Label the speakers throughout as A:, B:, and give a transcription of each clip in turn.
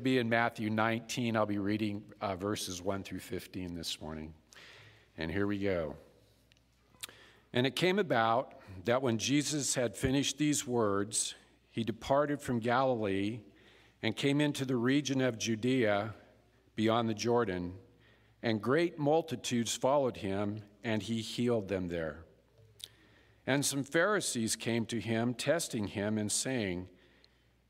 A: be in Matthew 19. I'll be reading uh, verses 1 through 15 this morning. And here we go. And it came about that when Jesus had finished these words, he departed from Galilee and came into the region of Judea beyond the Jordan, and great multitudes followed him, and he healed them there. And some Pharisees came to him, testing him and saying,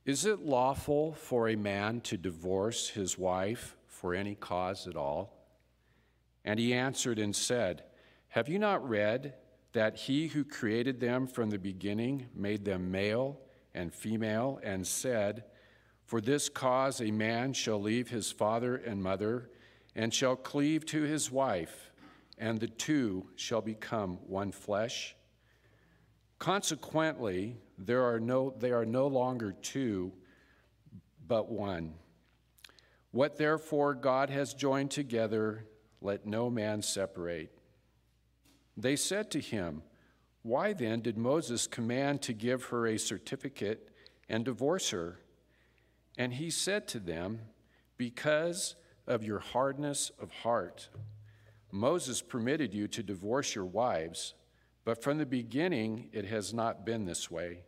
A: Is it lawful for a man to divorce his wife for any cause at all? And he answered and said, Have you not read that he who created them from the beginning made them male and female, and said, For this cause a man shall leave his father and mother, and shall cleave to his wife, and the two shall become one flesh? Consequently, there are no, they are no longer two, but one. What therefore God has joined together, let no man separate. They said to him, Why then did Moses command to give her a certificate and divorce her? And he said to them, Because of your hardness of heart. Moses permitted you to divorce your wives, but from the beginning it has not been this way.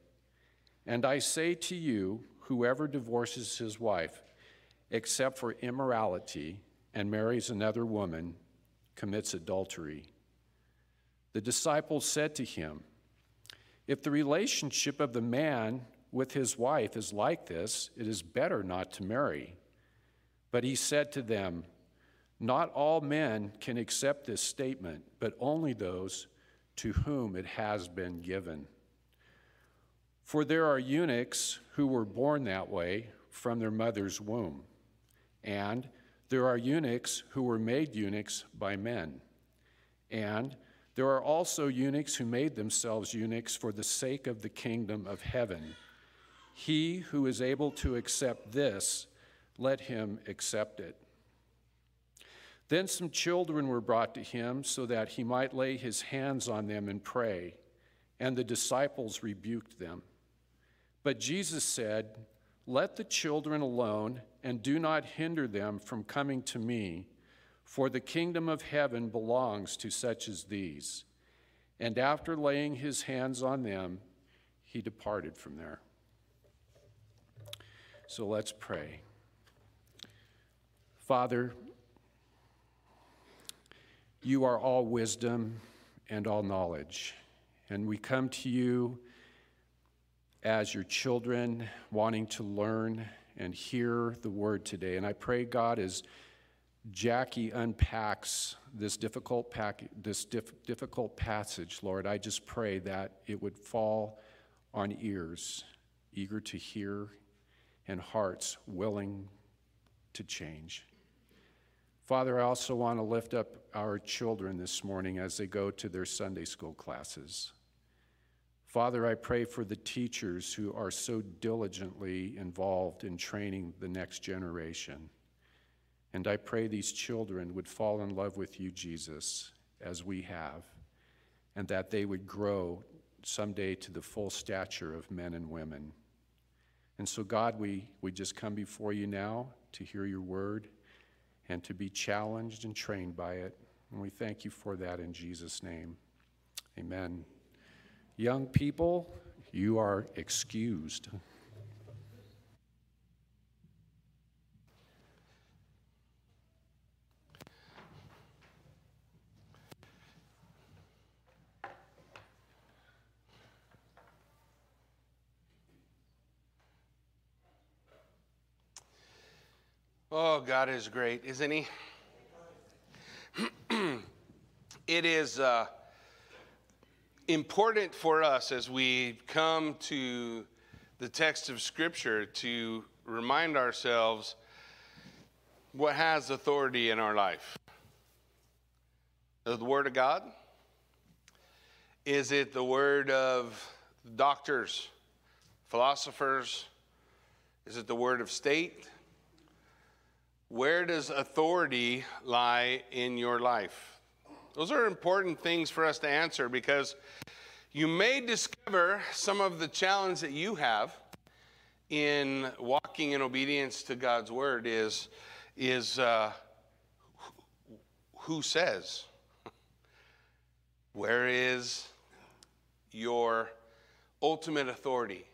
A: And I say to you, whoever divorces his wife, except for immorality, and marries another woman, commits adultery. The disciples said to him, If the relationship of the man with his wife is like this, it is better not to marry. But he said to them, Not all men can accept this statement, but only those to whom it has been given. For there are eunuchs who were born that way from their mother's womb, and there are eunuchs who were made eunuchs by men, and there are also eunuchs who made themselves eunuchs for the sake of the kingdom of heaven. He who is able to accept this, let him accept it. Then some children were brought to him so that he might lay his hands on them and pray, and the disciples rebuked them. But Jesus said, Let the children alone, and do not hinder them from coming to me for the kingdom of heaven belongs to such as these. And after laying his hands on them, he departed from there. So let's pray. Father, you are all wisdom and all knowledge. And we come to you as your children, wanting to learn and hear the word today. And I pray, God, as Jackie unpacks this difficult, pack, this diff, difficult passage, Lord, I just pray that it would fall on ears eager to hear and hearts willing to change. Father, I also want to lift up our children this morning as they go to their Sunday school classes. Father, I pray for the teachers who are so diligently involved in training the next generation. And I pray these children would fall in love with you, Jesus, as we have, and that they would grow someday to the full stature of men and women. And so, God, we, we just come before you now to hear your word and to be challenged and trained by it. And we thank you for that in Jesus' name. Amen. Young people, you are excused.
B: Oh, God is great, isn't He? it is uh, important for us as we come to the text of Scripture to remind ourselves what has authority in our life. The Word of God? Is it the Word of doctors, philosophers? Is it the Word of state? Where does authority lie in your life? Those are important things for us to answer because you may discover some of the challenge that you have in walking in obedience to God's word is, is uh, who says? Where is your ultimate authority?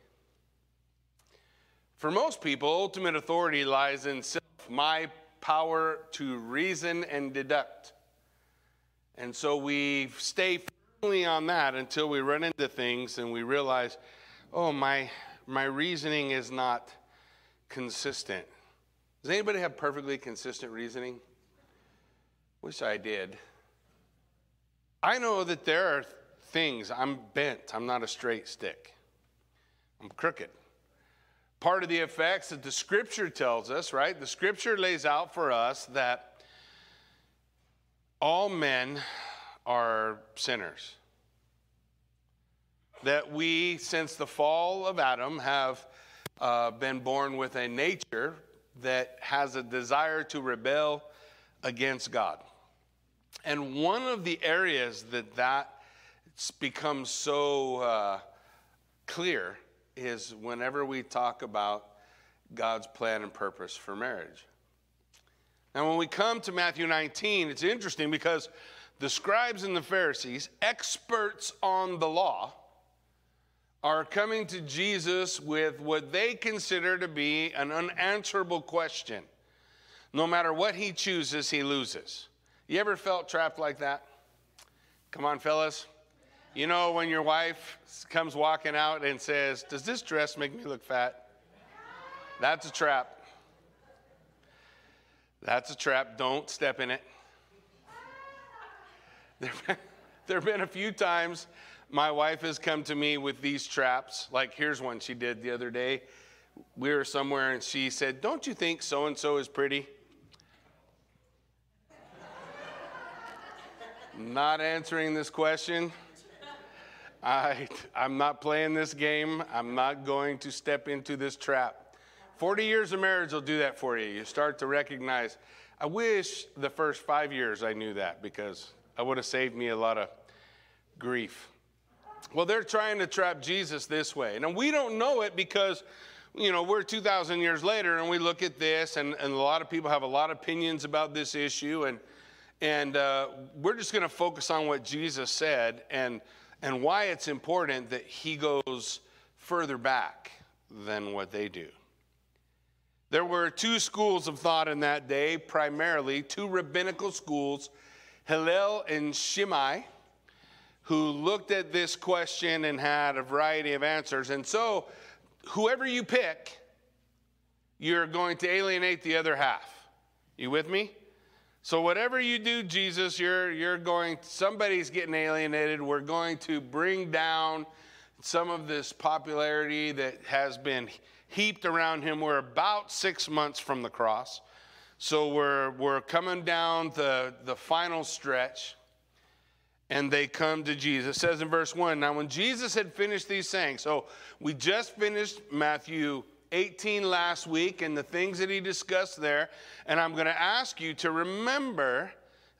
B: For most people, ultimate authority lies in self, my power to reason and deduct. And so we stay firmly on that until we run into things and we realize, oh, my, my reasoning is not consistent. Does anybody have perfectly consistent reasoning? Wish I did. I know that there are things, I'm bent, I'm not a straight stick, I'm crooked. Part of the effects that the scripture tells us, right? The scripture lays out for us that all men are sinners. That we, since the fall of Adam, have uh, been born with a nature that has a desire to rebel against God. And one of the areas that that becomes so uh, clear is whenever we talk about God's plan and purpose for marriage. Now, when we come to Matthew 19, it's interesting because the scribes and the Pharisees, experts on the law, are coming to Jesus with what they consider to be an unanswerable question. No matter what he chooses, he loses. You ever felt trapped like that? Come on, fellas. You know, when your wife comes walking out and says, Does this dress make me look fat? That's a trap. That's a trap. Don't step in it. There, there have been a few times my wife has come to me with these traps. Like, here's one she did the other day. We were somewhere and she said, Don't you think so and so is pretty? Not answering this question. I, I'm not playing this game. I'm not going to step into this trap. 40 years of marriage will do that for you. You start to recognize, I wish the first five years I knew that because I would have saved me a lot of grief. Well, they're trying to trap Jesus this way. And we don't know it because, you know, we're 2,000 years later and we look at this, and, and a lot of people have a lot of opinions about this issue. And, and uh, we're just going to focus on what Jesus said and, and why it's important that he goes further back than what they do. There were two schools of thought in that day, primarily two rabbinical schools, Hillel and Shammai, who looked at this question and had a variety of answers. And so, whoever you pick, you're going to alienate the other half. You with me? So whatever you do, Jesus, you're you're going somebody's getting alienated. We're going to bring down some of this popularity that has been heaped around him. We're about six months from the cross. So we're, we're coming down the, the final stretch, and they come to Jesus. It says in verse 1 Now, when Jesus had finished these sayings, so we just finished Matthew 18 last week and the things that he discussed there, and I'm going to ask you to remember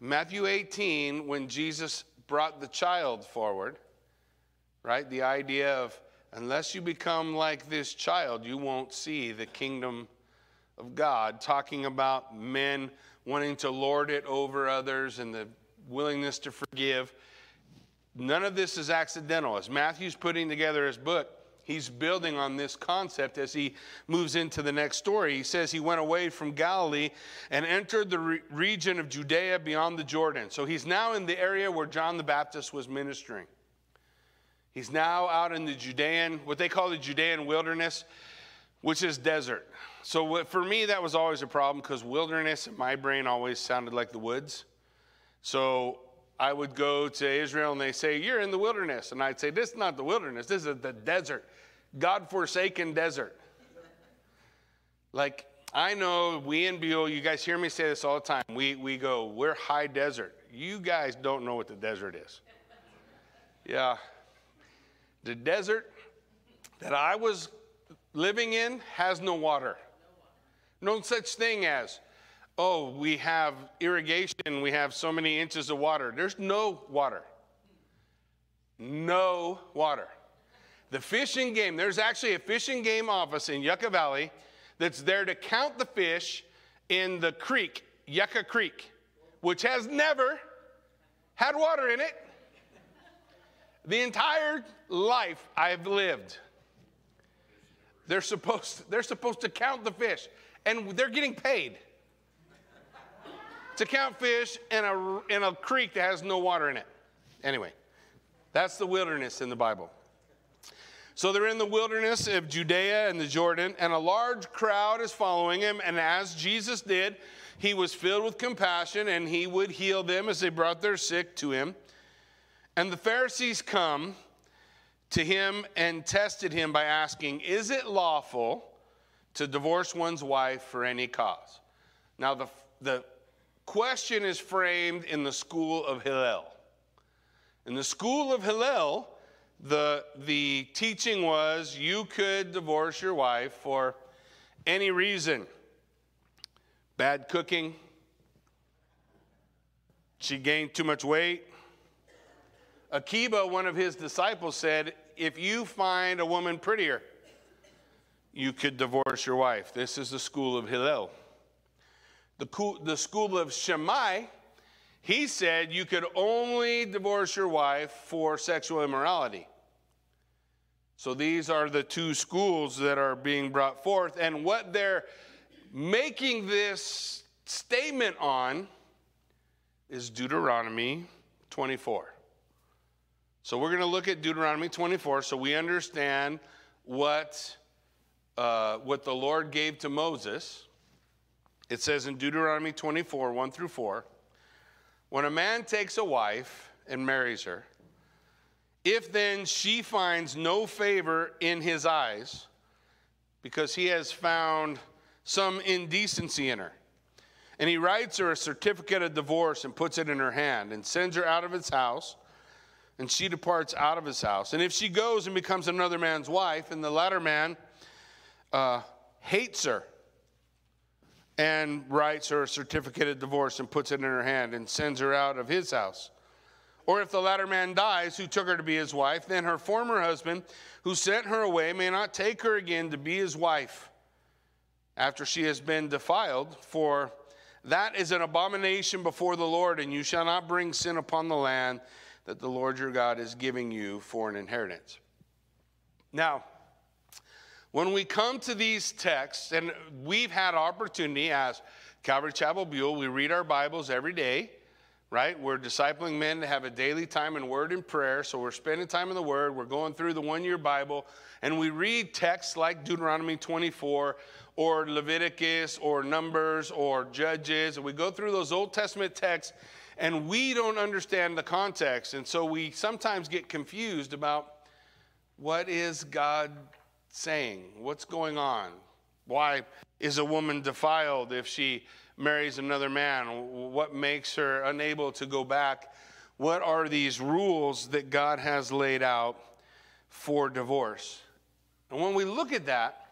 B: Matthew 18 when Jesus brought the child forward, right? The idea of unless you become like this child, you won't see the kingdom of God, talking about men wanting to lord it over others and the willingness to forgive. None of this is accidental. As Matthew's putting together his book, he's building on this concept as he moves into the next story. He says he went away from Galilee and entered the re- region of Judea beyond the Jordan. So he's now in the area where John the Baptist was ministering. He's now out in the Judean, what they call the Judean wilderness, which is desert. So for me, that was always a problem because wilderness in my brain always sounded like the woods. So I would go to Israel and they say, You're in the wilderness. And I'd say, This is not the wilderness, this is the desert, God forsaken desert. Like, I know we in Buell, you guys hear me say this all the time. We, we go, We're high desert. You guys don't know what the desert is. Yeah, the desert that I was living in has no water. No such thing as, oh, we have irrigation, we have so many inches of water. There's no water. No water. The fishing game, there's actually a fishing game office in Yucca Valley that's there to count the fish in the creek, Yucca Creek, which has never had water in it. The entire life I've lived. They're supposed, they're supposed to count the fish, and they're getting paid to count fish in a, in a creek that has no water in it. Anyway, that's the wilderness in the Bible. So they're in the wilderness of Judea and the Jordan, and a large crowd is following him. And as Jesus did, he was filled with compassion and he would heal them as they brought their sick to him. And the Pharisees come to him and tested him by asking, Is it lawful to divorce one's wife for any cause? Now, the, the question is framed in the school of Hillel. In the school of Hillel, the, the teaching was you could divorce your wife for any reason bad cooking, she gained too much weight. Akiba, one of his disciples, said, If you find a woman prettier, you could divorce your wife. This is the school of Hillel. The, the school of Shammai, he said you could only divorce your wife for sexual immorality. So these are the two schools that are being brought forth. And what they're making this statement on is Deuteronomy 24. So we're going to look at Deuteronomy 24 so we understand what, uh, what the Lord gave to Moses. It says in Deuteronomy 24, 1 through 4, when a man takes a wife and marries her, if then she finds no favor in his eyes, because he has found some indecency in her, and he writes her a certificate of divorce and puts it in her hand and sends her out of his house, and she departs out of his house. And if she goes and becomes another man's wife, and the latter man uh, hates her and writes her a certificate of divorce and puts it in her hand and sends her out of his house, or if the latter man dies, who took her to be his wife, then her former husband, who sent her away, may not take her again to be his wife after she has been defiled, for that is an abomination before the Lord, and you shall not bring sin upon the land that the Lord your God is giving you for an inheritance. Now, when we come to these texts, and we've had opportunity as Calvary Chapel Buell, we read our Bibles every day right? We're discipling men to have a daily time in word and prayer. So we're spending time in the word. We're going through the one year Bible and we read texts like Deuteronomy 24 or Leviticus or Numbers or Judges. And we go through those Old Testament texts and we don't understand the context. And so we sometimes get confused about what is God saying? What's going on? Why is a woman defiled if she marries another man? What makes her unable to go back? What are these rules that God has laid out for divorce? And when we look at that,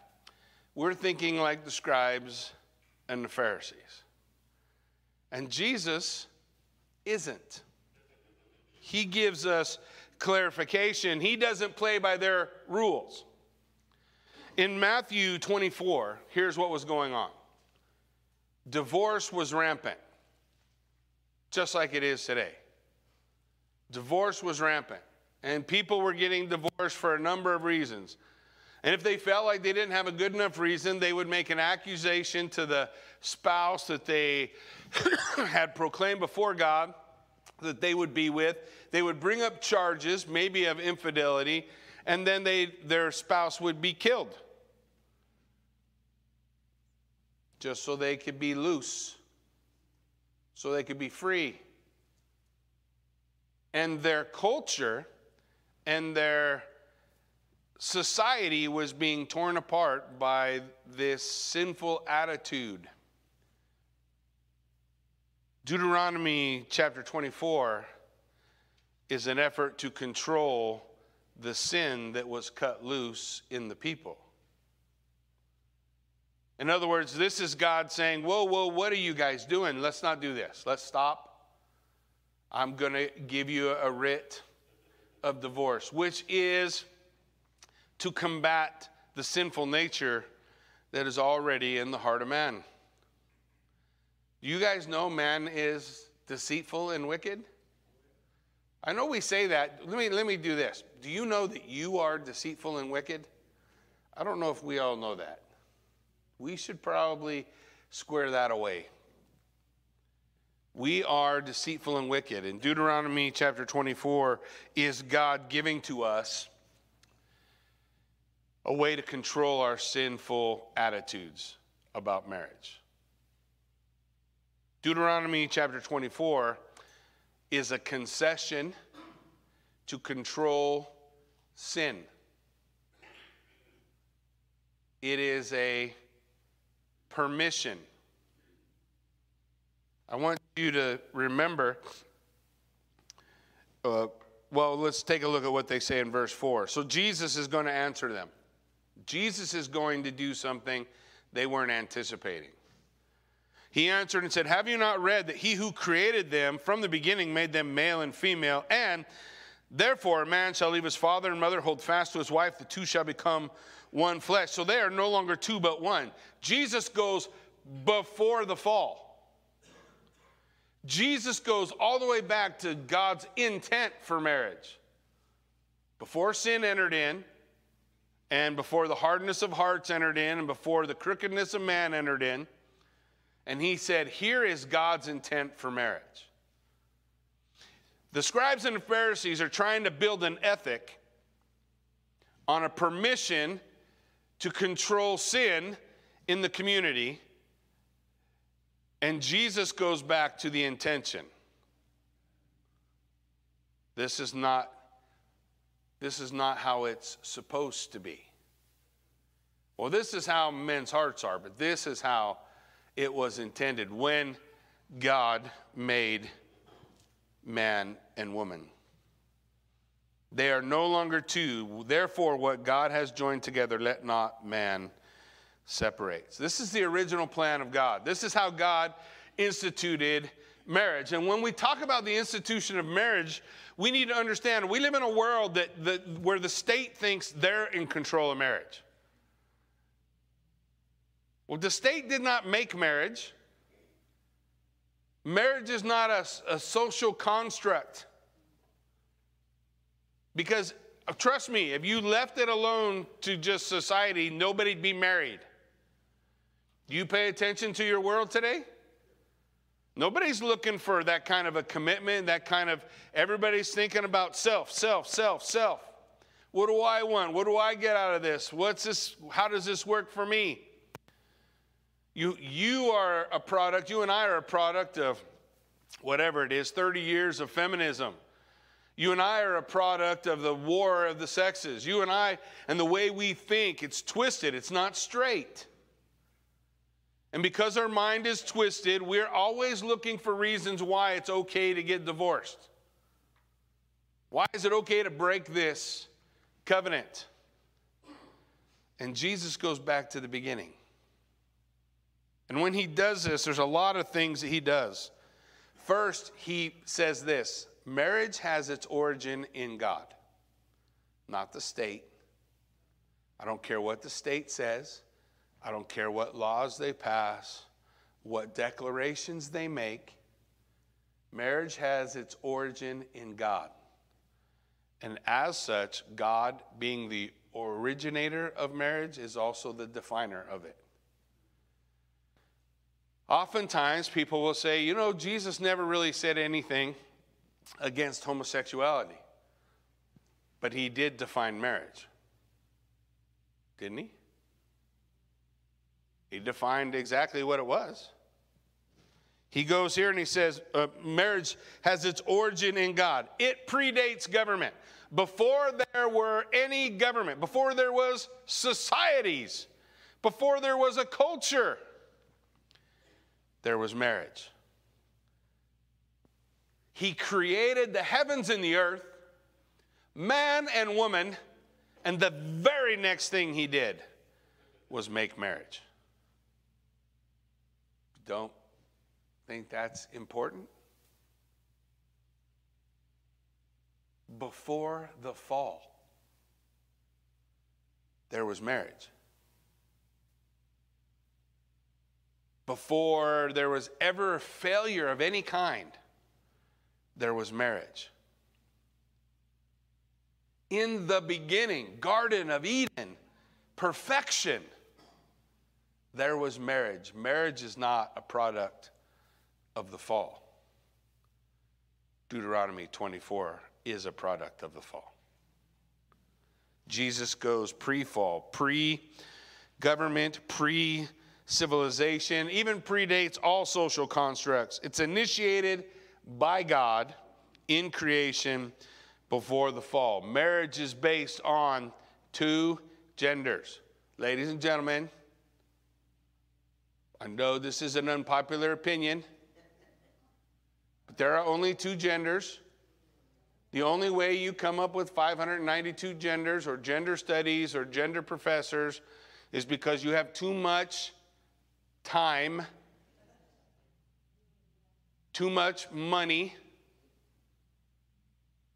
B: we're thinking like the scribes and the Pharisees. And Jesus isn't. He gives us clarification. He doesn't play by their rules. In Matthew 24, here's what was going on divorce was rampant, just like it is today. Divorce was rampant, and people were getting divorced for a number of reasons. And if they felt like they didn't have a good enough reason, they would make an accusation to the spouse that they had proclaimed before God that they would be with. They would bring up charges, maybe of infidelity, and then they, their spouse would be killed. just so they could be loose, so they could be free. And their culture and their society was being torn apart by this sinful attitude. Deuteronomy chapter 24 is an effort to control the sin that was cut loose in the people. In other words, this is God saying, Whoa, whoa, what are you guys doing? Let's not do this. Let's stop. I'm going to give you a writ of divorce, which is to combat the sinful nature that is already in the heart of man. Do you guys know man is deceitful and wicked? I know we say that. Let me, let me do this. Do you know that you are deceitful and wicked? I don't know if we all know that. We should probably square that away. We are deceitful and wicked. In Deuteronomy chapter 24, is God giving to us a way to control our sinful attitudes about marriage? Deuteronomy chapter 24 is a concession to control sin. It is a permission. I want you to remember. Uh, well, let's take a look at what they say in verse 4. So Jesus is going to answer them. Jesus is going to do something they weren't anticipating. He answered and said, Have you not read that he who created them from the beginning made them male and female? And therefore, a man shall leave his father and mother, hold fast to his wife, the two shall become one flesh. So they are no longer two, but one. Jesus goes before the fall. Jesus goes all the way back to God's intent for marriage. Before sin entered in, and before the hardness of hearts entered in, and before the crookedness of man entered in, and he said, Here is God's intent for marriage. The scribes and the Pharisees are trying to build an ethic on a permission to control sin in the community. And Jesus goes back to the intention. This is not this is not how it's supposed to be. Well, this is how men's hearts are, but this is how it was intended when God made man and woman. They are no longer two. Therefore, what God has joined together, let not man separate. This is the original plan of God. This is how God instituted marriage. And when we talk about the institution of marriage, we need to understand we live in a world that, that where the state thinks they're in control of marriage. Well, the state did not make marriage. Marriage is not a, a social construct. Because uh, trust me, if you left it alone to just society, nobody'd be married. Do you pay attention to your world today? Nobody's looking for that kind of a commitment, that kind of, everybody's thinking about self, self, self, self. What do I want? What do I get out of this? What's this? How does this work for me? You, you are a product, you and I are a product of whatever it is, 30 years of feminism. You and I are a product of the war of the sexes. You and I, and the way we think, it's twisted, it's not straight. And because our mind is twisted, we're always looking for reasons why it's okay to get divorced. Why is it okay to break this covenant? And Jesus goes back to the beginning. And when he does this, there's a lot of things that he does. First, he says this marriage has its origin in God, not the state. I don't care what the state says, I don't care what laws they pass, what declarations they make. Marriage has its origin in God. And as such, God, being the originator of marriage, is also the definer of it. Oftentimes, people will say, you know, Jesus never really said anything against homosexuality, but he did define marriage. Didn't he? He defined exactly what it was. He goes here and he says, uh, marriage has its origin in God. It predates government. Before there were any government, before there was societies, before there was a culture, there was marriage. He created the heavens and the earth, man and woman, and the very next thing he did was make marriage. Don't think that's important? Before the fall, there was marriage. Before there was ever failure of any kind, there was marriage. In the beginning, Garden of Eden, perfection, there was marriage. Marriage is not a product of the fall. Deuteronomy 24 is a product of the fall. Jesus goes pre fall, pre government, pre civilization, even predates all social constructs. It's initiated by God in creation before the fall. Marriage is based on two genders. Ladies and gentlemen, I know this is an unpopular opinion, but there are only two genders. The only way you come up with 592 genders or gender studies or gender professors is because you have too much time, too much money,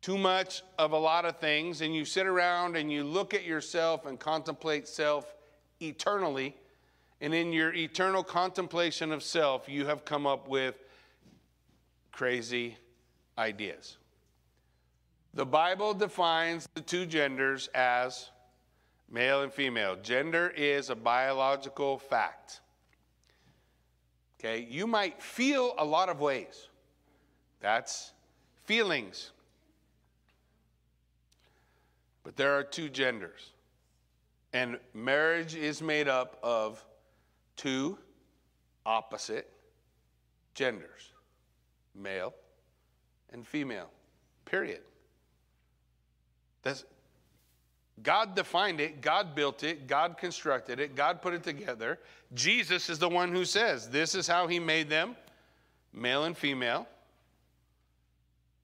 B: too much of a lot of things, and you sit around and you look at yourself and contemplate self eternally. And in your eternal contemplation of self, you have come up with crazy ideas. The Bible defines the two genders as male and female. Gender is a biological fact. Okay, you might feel a lot of ways. That's feelings. But there are two genders. And marriage is made up of two opposite genders male and female, period. That's, God defined it, God built it, God constructed it, God put it together. Jesus is the one who says, This is how He made them, male and female.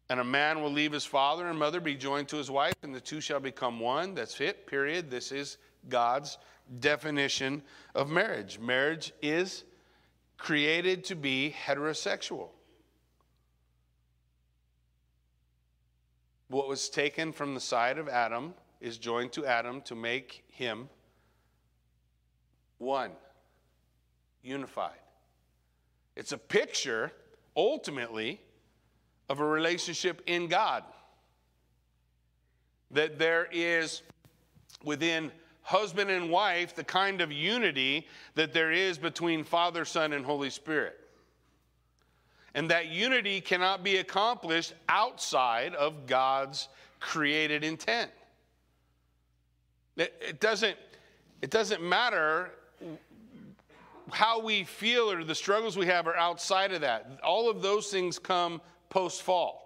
B: And a man will leave his father and mother, be joined to his wife, and the two shall become one. That's it, period. This is God's definition of marriage. Marriage is created to be heterosexual. What was taken from the side of Adam is joined to Adam to make him one, unified. It's a picture, ultimately, of a relationship in God. That there is within husband and wife the kind of unity that there is between Father, Son, and Holy Spirit. And that unity cannot be accomplished outside of God's created intent. It doesn't, it doesn't matter how we feel or the struggles we have are outside of that. All of those things come post fall.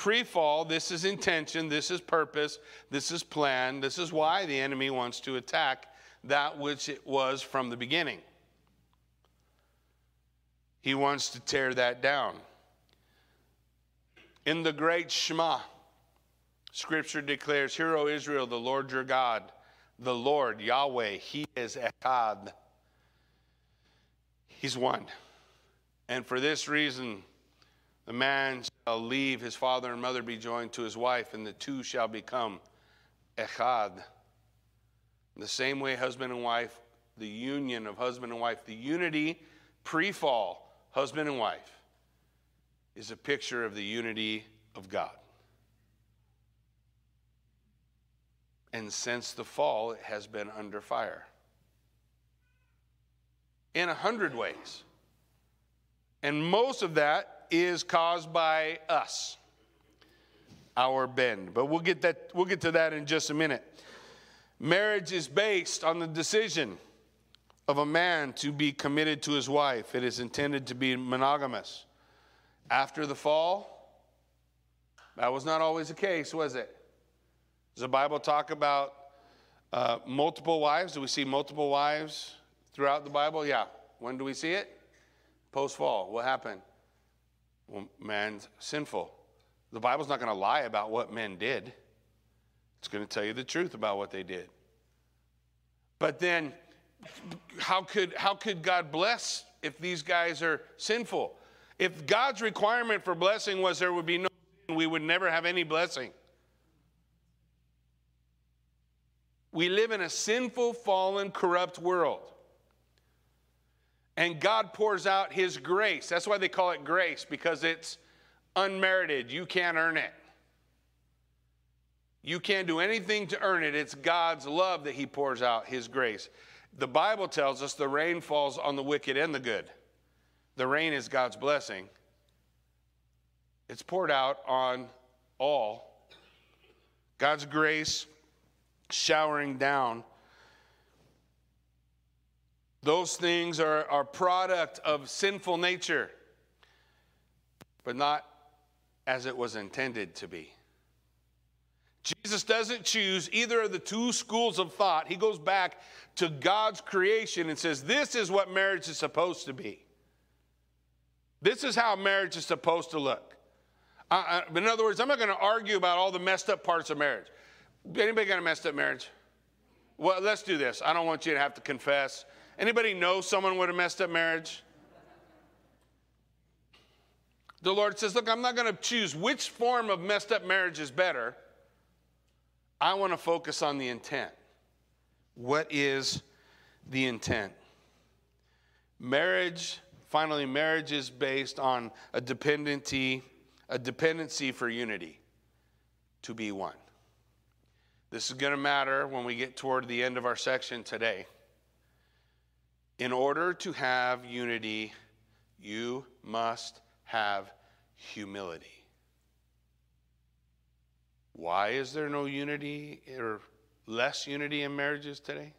B: Pre fall, this is intention, this is purpose, this is plan, this is why the enemy wants to attack that which it was from the beginning. He wants to tear that down. In the great Shema, Scripture declares, Hear, O Israel, the Lord your God, the Lord, Yahweh, He is Echad. He's one. And for this reason, the man shall leave his father and mother, be joined to his wife, and the two shall become Echad. the same way, husband and wife, the union of husband and wife, the unity pre fall, husband and wife, is a picture of the unity of God. And since the fall, it has been under fire in a hundred ways. And most of that is caused by us, our bend. But we'll get, that, we'll get to that in just a minute. Marriage is based on the decision of a man to be committed to his wife. It is intended to be monogamous. After the fall, that was not always the case, was it? Does the Bible talk about uh, multiple wives? Do we see multiple wives throughout the Bible? Yeah. When do we see it? Post fall. What happened? Well, man's sinful. The Bible's not going to lie about what men did, it's going to tell you the truth about what they did. But then, how could, how could God bless if these guys are sinful? If God's requirement for blessing was there would be no sin, we would never have any blessing. We live in a sinful, fallen, corrupt world. And God pours out His grace. That's why they call it grace, because it's unmerited. You can't earn it. You can't do anything to earn it. It's God's love that He pours out, His grace. The Bible tells us the rain falls on the wicked and the good. The rain is God's blessing, it's poured out on all. God's grace showering down. Those things are, are product of sinful nature, but not as it was intended to be. Jesus doesn't choose either of the two schools of thought. He goes back to God's creation and says, This is what marriage is supposed to be. This is how marriage is supposed to look. I, I, in other words, I'm not going to argue about all the messed up parts of marriage. Anybody got a messed up marriage? Well, let's do this. I don't want you to have to confess. Anybody know someone with a messed up marriage? The Lord says, Look, I'm not going to choose which form of messed up marriage is better. I want to focus on the intent. What is the intent? Marriage, finally, marriage is based on a dependency, a dependency for unity, to be one. This is going to matter when we get toward the end of our section today. In order to have unity, you must have humility. Why is there no unity or less unity in marriages today?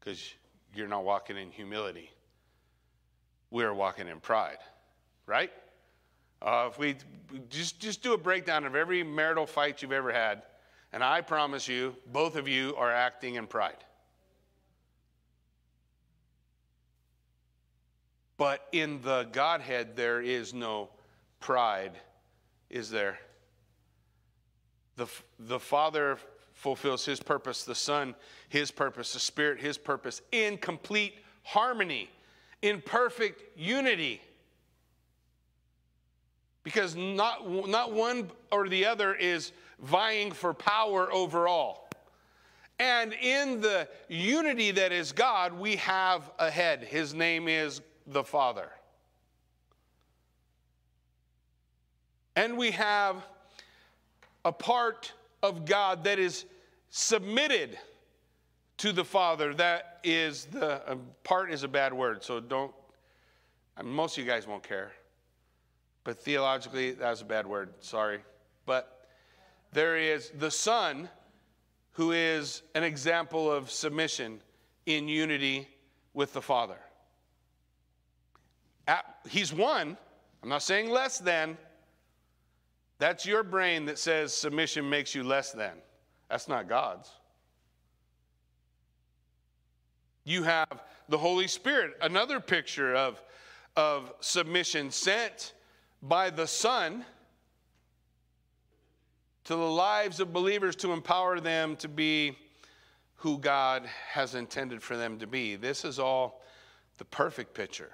B: Because you're not walking in humility. We're walking in pride, right? Uh, if we just, just do a breakdown of every marital fight you've ever had, and I promise you, both of you are acting in pride. But in the Godhead, there is no pride is there. The, the Father fulfills his purpose, the Son, his purpose, the Spirit, his purpose, in complete harmony, in perfect unity. Because not, not one or the other is vying for power over all. And in the unity that is God, we have a head. His name is the Father. And we have a part of God that is submitted to the Father. That is the uh, part is a bad word, so don't. I mean, most of you guys won't care, but theologically, that's a bad word. Sorry, but there is the Son, who is an example of submission in unity with the Father. At, he's one. I'm not saying less than. That's your brain that says submission makes you less than. That's not God's. You have the Holy Spirit, another picture of, of submission sent by the Son to the lives of believers to empower them to be who God has intended for them to be. This is all the perfect picture.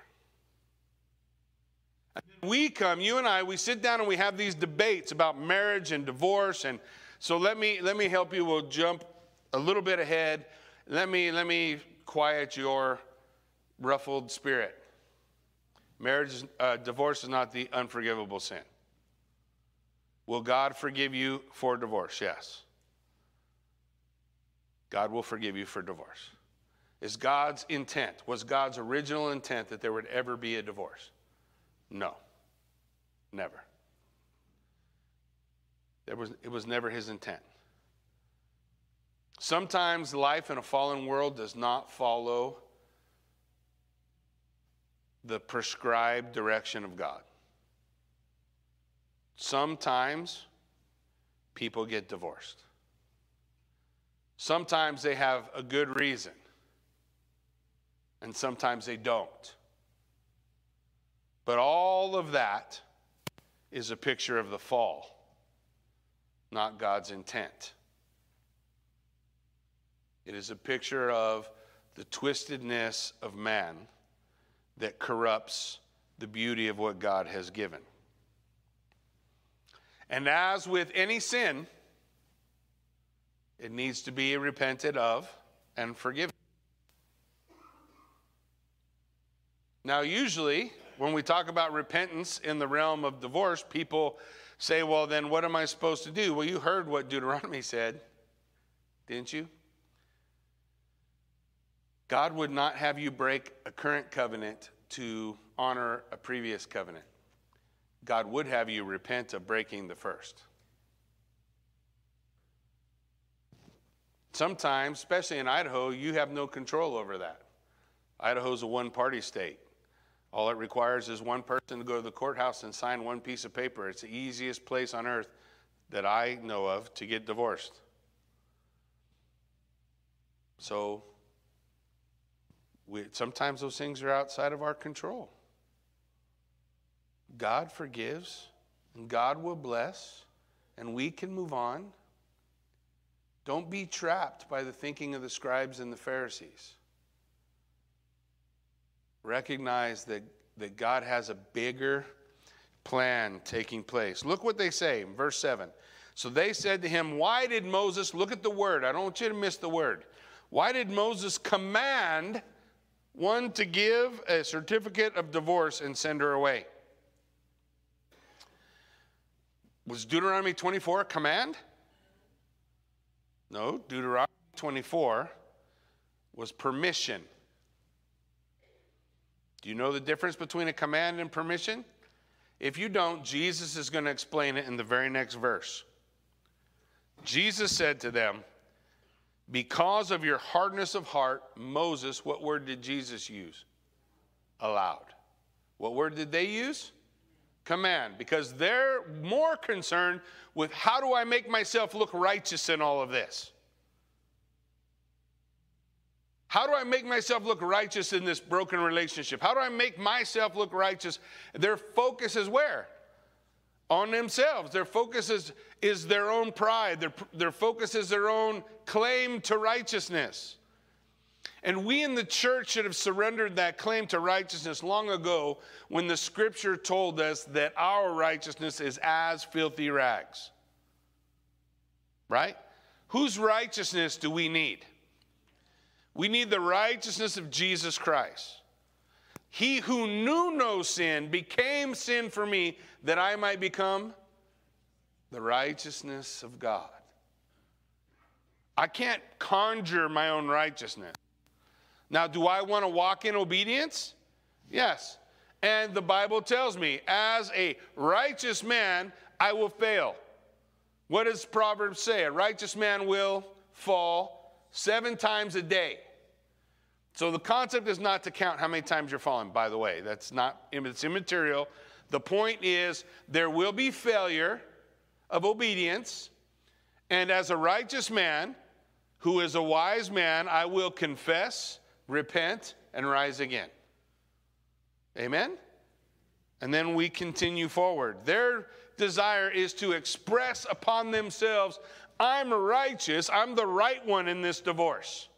B: We come, you and I, we sit down and we have these debates about marriage and divorce. And so let me let me help you. We'll jump a little bit ahead. Let me let me quiet your ruffled spirit. Marriage, uh, divorce is not the unforgivable sin. Will God forgive you for divorce? Yes. God will forgive you for divorce. Is God's intent, was God's original intent that there would ever be a divorce? No. Never. There was, it was never his intent. Sometimes life in a fallen world does not follow the prescribed direction of God. Sometimes people get divorced. Sometimes they have a good reason, and sometimes they don't. But all of that is a picture of the fall, not God's intent. It is a picture of the twistedness of man that corrupts the beauty of what God has given. And as with any sin, It needs to be repented of and forgiven. Now, usually, when we talk about repentance in the realm of divorce, people say, well, then what am I supposed to do? Well, you heard what Deuteronomy said, didn't you? God would not have you break a current covenant to honor a previous covenant. God would have you repent of breaking the first. Sometimes, especially in Idaho, you have no control over that. Idaho's a one party state. All it requires is one person to go to the courthouse and sign one piece of paper. It's the easiest place on earth that I know of to get divorced. So, we, sometimes those things are outside of our control. God forgives, and God will bless, and we can move on. Don't be trapped by the thinking of the scribes and the Pharisees. Recognize that, that God has a bigger plan taking place. Look what they say in verse 7. So they said to him, Why did Moses, look at the word, I don't want you to miss the word. Why did Moses command one to give a certificate of divorce and send her away? Was Deuteronomy 24 a command? No, Deuteronomy 24 was permission. Do you know the difference between a command and permission? If you don't, Jesus is going to explain it in the very next verse. Jesus said to them, Because of your hardness of heart, Moses, what word did Jesus use? Allowed. What word did they use? Command. Because they're more concerned with how do I make myself look righteous in all of this? How do I make myself look righteous in this broken relationship? How do I make myself look righteous? Their focus is where? On themselves. Their focus is, is their own pride. Their, their focus is their own claim to righteousness. And we in the church should have surrendered that claim to righteousness long ago when the scripture told us that our righteousness is as filthy rags. Right? Whose righteousness do we need? We need the righteousness of Jesus Christ. He who knew no sin became sin for me that I might become the righteousness of God. I can't conjure my own righteousness. Now, do I want to walk in obedience? Yes. And the Bible tells me, as a righteous man, I will fail. What does Proverbs say? A righteous man will fall seven times a day. So the concept is not to count how many times you're falling, by the way. That's not, it's immaterial. The point is there will be failure of obedience. And as a righteous man, who is a wise man, I will confess, repent, and rise again. Amen? And then we continue forward. Their desire is to express upon themselves I'm righteous. I'm the right one in this divorce.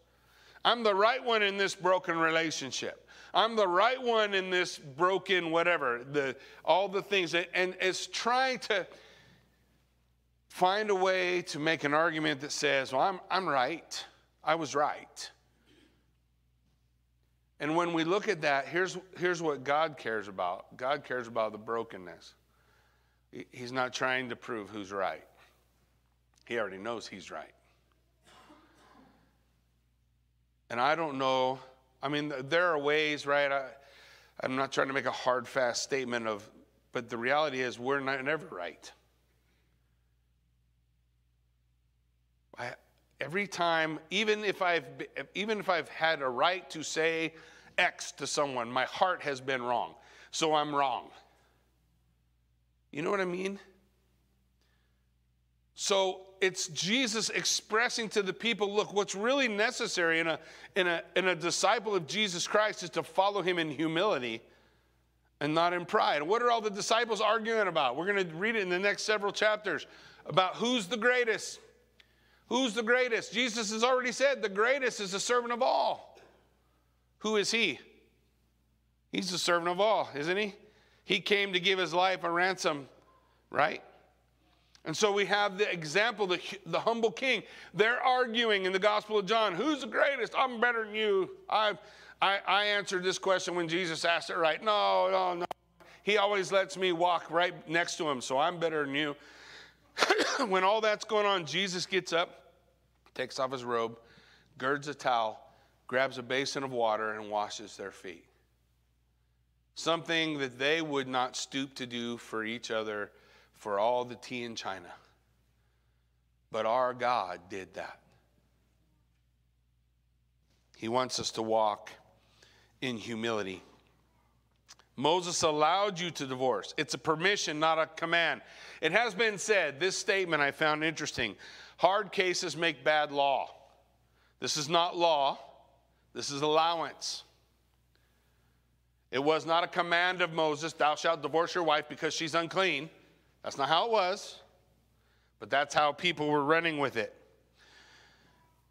B: I'm the right one in this broken relationship. I'm the right one in this broken whatever, the, all the things. That, and it's trying to find a way to make an argument that says, well, I'm, I'm right. I was right. And when we look at that, here's, here's what God cares about God cares about the brokenness. He's not trying to prove who's right. He already knows he's right. And I don't know, I mean, there are ways, right? I, I'm not trying to make a hard, fast statement of, but the reality is we're not, never right. I, every time, even if I've even if I've had a right to say X to someone, my heart has been wrong, so I'm wrong. You know what I mean? So it's Jesus expressing to the people look, what's really necessary in a, in, a, in a disciple of Jesus Christ is to follow him in humility and not in pride. What are all the disciples arguing about? We're going to read it in the next several chapters about who's the greatest. Who's the greatest? Jesus has already said the greatest is the servant of all. Who is he? He's the servant of all, isn't he? He came to give his life a ransom, right? And so we have the example, the, the humble king. They're arguing in the Gospel of John who's the greatest? I'm better than you. I, I, I answered this question when Jesus asked it right. No, no, no. He always lets me walk right next to him, so I'm better than you. when all that's going on, Jesus gets up, takes off his robe, girds a towel, grabs a basin of water, and washes their feet. Something that they would not stoop to do for each other for all the tea in China. But our God did that. He wants us to walk in humility. Moses allowed you to divorce. It's a permission, not a command. It has been said, this statement I found interesting hard cases make bad law. This is not law, this is allowance. It was not a command of Moses, thou shalt divorce your wife because she's unclean. That's not how it was, but that's how people were running with it.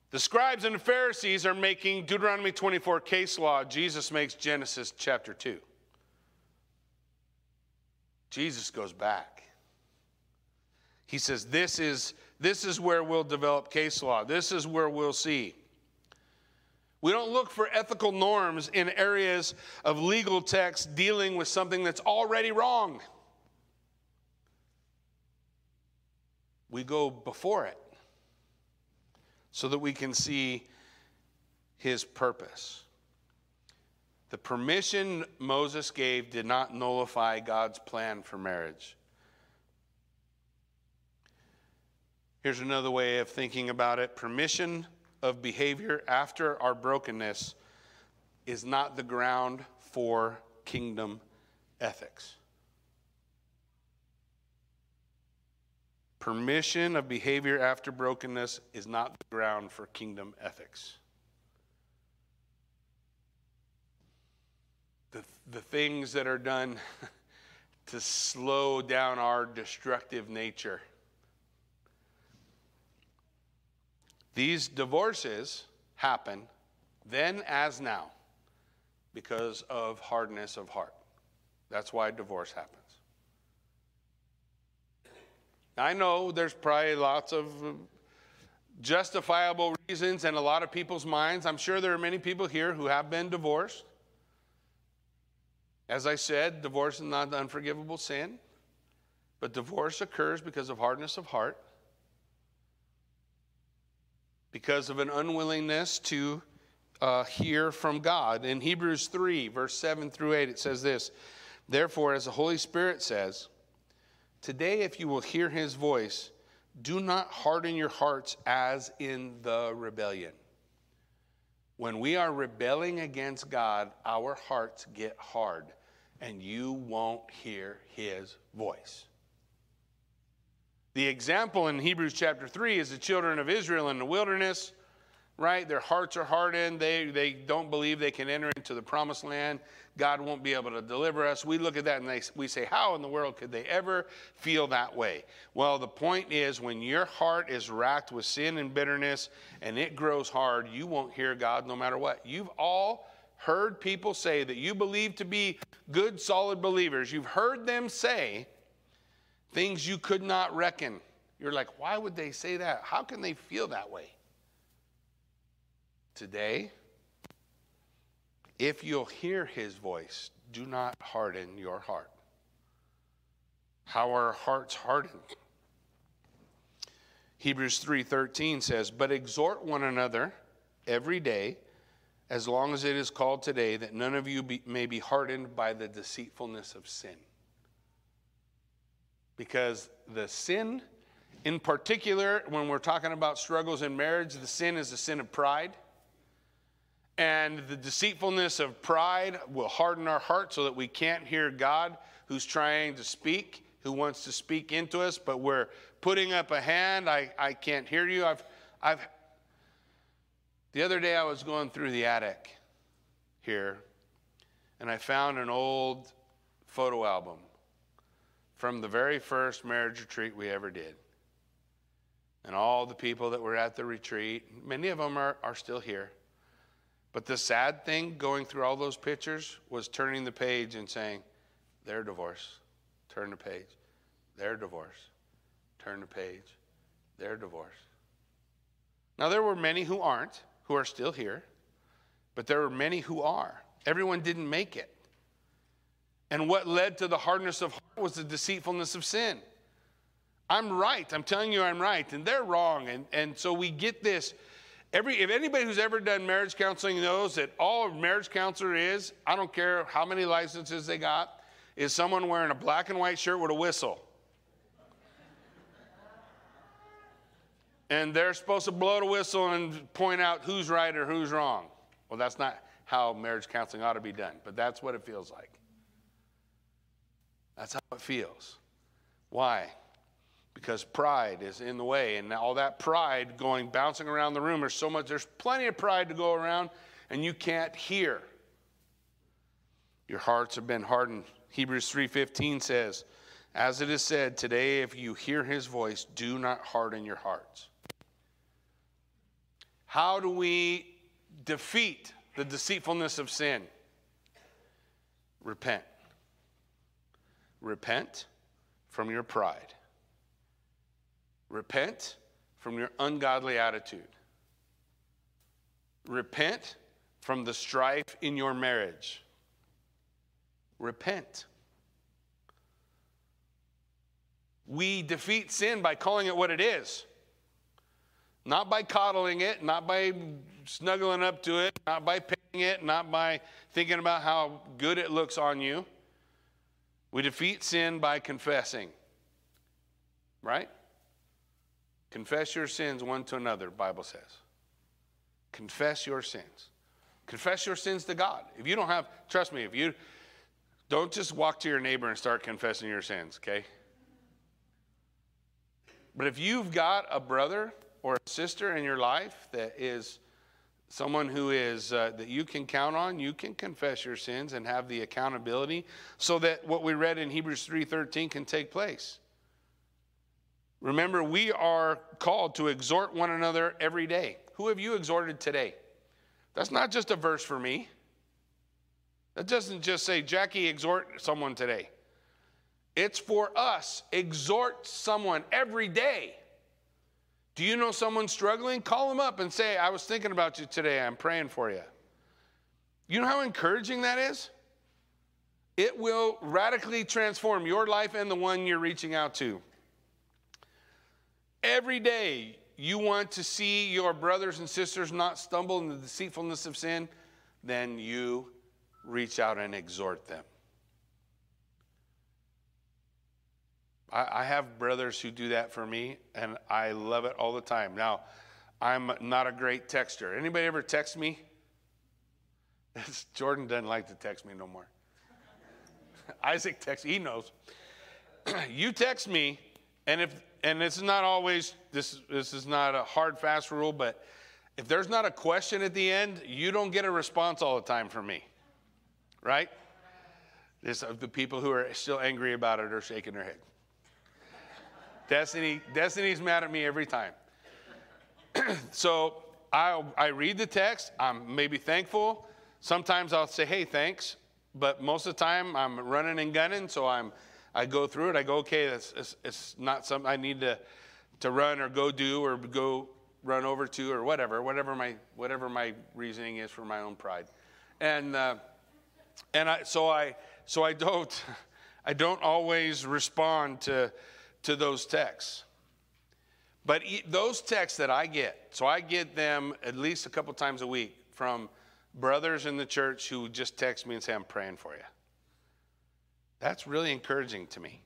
B: The scribes and the Pharisees are making Deuteronomy 24 case law. Jesus makes Genesis chapter 2. Jesus goes back. He says, This is, this is where we'll develop case law. This is where we'll see. We don't look for ethical norms in areas of legal text dealing with something that's already wrong. we go before it so that we can see his purpose. The permission Moses gave did not nullify God's plan for marriage. Here's another way of thinking about it permission of behavior after our brokenness is not the ground for kingdom ethics. Permission of behavior after brokenness is not the ground for kingdom ethics. The, the things that are done to slow down our destructive nature. These divorces happen then as now because of hardness of heart. That's why divorce happens. I know there's probably lots of justifiable reasons in a lot of people's minds. I'm sure there are many people here who have been divorced. As I said, divorce is not an unforgivable sin, but divorce occurs because of hardness of heart, because of an unwillingness to uh, hear from God. In Hebrews 3, verse 7 through 8, it says this Therefore, as the Holy Spirit says, Today, if you will hear his voice, do not harden your hearts as in the rebellion. When we are rebelling against God, our hearts get hard, and you won't hear his voice. The example in Hebrews chapter 3 is the children of Israel in the wilderness, right? Their hearts are hardened. They, they don't believe they can enter into the promised land. God won't be able to deliver us. We look at that and they, we say, How in the world could they ever feel that way? Well, the point is, when your heart is racked with sin and bitterness and it grows hard, you won't hear God no matter what. You've all heard people say that you believe to be good, solid believers. You've heard them say things you could not reckon. You're like, Why would they say that? How can they feel that way? Today, if you'll hear his voice, do not harden your heart. How are our hearts hardened? Hebrews 3:13 says, "But exhort one another every day, as long as it is called today, that none of you be, may be hardened by the deceitfulness of sin." Because the sin in particular when we're talking about struggles in marriage, the sin is the sin of pride. And the deceitfulness of pride will harden our heart so that we can't hear God who's trying to speak, who wants to speak into us, but we're putting up a hand. I, I can't hear you. I've, I've, the other day I was going through the attic here, and I found an old photo album from the very first marriage retreat we ever did. And all the people that were at the retreat, many of them are, are still here. But the sad thing going through all those pictures was turning the page and saying, They're divorced. Turn the page. They're divorced. turn the page. They're divorced. Now, there were many who aren't, who are still here, but there were many who are. Everyone didn't make it. And what led to the hardness of heart was the deceitfulness of sin. I'm right. I'm telling you I'm right. And they're wrong. And, and so we get this. Every, if anybody who's ever done marriage counseling knows that all a marriage counselor is, I don't care how many licenses they got, is someone wearing a black and white shirt with a whistle. and they're supposed to blow the whistle and point out who's right or who's wrong. Well, that's not how marriage counseling ought to be done, but that's what it feels like. That's how it feels. Why? Because pride is in the way, and all that pride going bouncing around the room. There's so much. There's plenty of pride to go around, and you can't hear. Your hearts have been hardened. Hebrews 3:15 says, "As it is said today, if you hear His voice, do not harden your hearts." How do we defeat the deceitfulness of sin? Repent. Repent from your pride. Repent from your ungodly attitude. Repent from the strife in your marriage. Repent. We defeat sin by calling it what it is. Not by coddling it, not by snuggling up to it, not by petting it, not by thinking about how good it looks on you. We defeat sin by confessing. Right? Confess your sins one to another, Bible says. Confess your sins. Confess your sins to God. If you don't have, trust me, if you don't just walk to your neighbor and start confessing your sins, okay? But if you've got a brother or a sister in your life that is someone who is uh, that you can count on you can confess your sins and have the accountability so that what we read in hebrews 3.13 can take place. Remember we are called to exhort one another every day. Who have you exhorted today? That's not just a verse for me. That doesn't just say jackie exhort someone today. It's for us exhort someone every day do you know someone struggling? Call them up and say, I was thinking about you today. I'm praying for you. You know how encouraging that is? It will radically transform your life and the one you're reaching out to. Every day, you want to see your brothers and sisters not stumble in the deceitfulness of sin, then you reach out and exhort them. I, I have brothers who do that for me, and I love it all the time. Now, I'm not a great texter. Anybody ever text me? Jordan doesn't like to text me no more. Isaac texts, he knows. you text me, and if and is not always this this is not a hard fast rule, but if there's not a question at the end, you don't get a response all the time from me. Right? This, uh, the people who are still angry about it are shaking their head. Destiny, Destiny's mad at me every time. so I, I read the text. I'm maybe thankful. Sometimes I'll say, hey, thanks. But most of the time I'm running and gunning. So I'm, I go through it. I go, okay, it's, it's, it's not something I need to, to run or go do or go run over to or whatever, whatever my, whatever my reasoning is for my own pride. And, uh, and I, so I, so I don't, I don't always respond to, to those texts. But those texts that I get, so I get them at least a couple times a week from brothers in the church who just text me and say, I'm praying for you. That's really encouraging to me.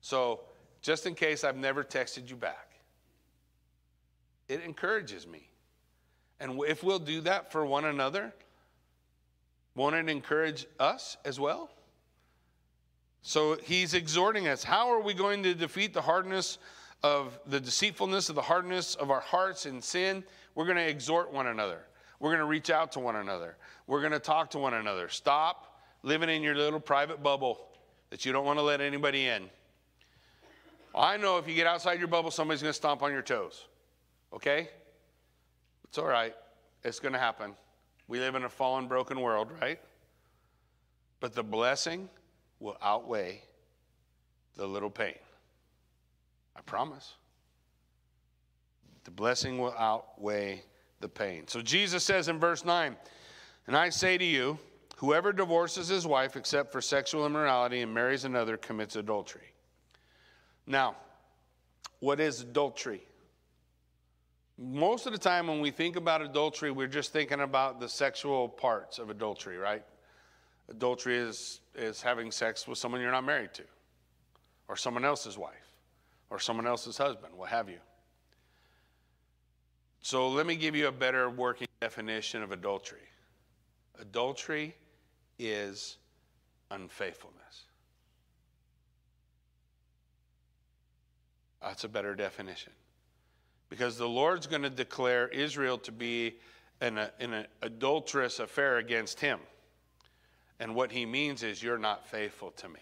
B: So, just in case I've never texted you back, it encourages me. And if we'll do that for one another, won't it encourage us as well? So he's exhorting us. How are we going to defeat the hardness of the deceitfulness of the hardness of our hearts in sin? We're going to exhort one another. We're going to reach out to one another. We're going to talk to one another. Stop living in your little private bubble that you don't want to let anybody in. I know if you get outside your bubble, somebody's going to stomp on your toes. Okay? It's all right. It's going to happen. We live in a fallen, broken world, right? But the blessing will outweigh the little pain. I promise. The blessing will outweigh the pain. So Jesus says in verse 9, And I say to you, whoever divorces his wife except for sexual immorality and marries another commits adultery. Now, what is adultery? Most of the time, when we think about adultery, we're just thinking about the sexual parts of adultery, right? Adultery is, is having sex with someone you're not married to, or someone else's wife, or someone else's husband, what have you. So let me give you a better working definition of adultery adultery is unfaithfulness. That's a better definition. Because the Lord's going to declare Israel to be in, an adulterous affair against him. And what he means is, you're not faithful to me.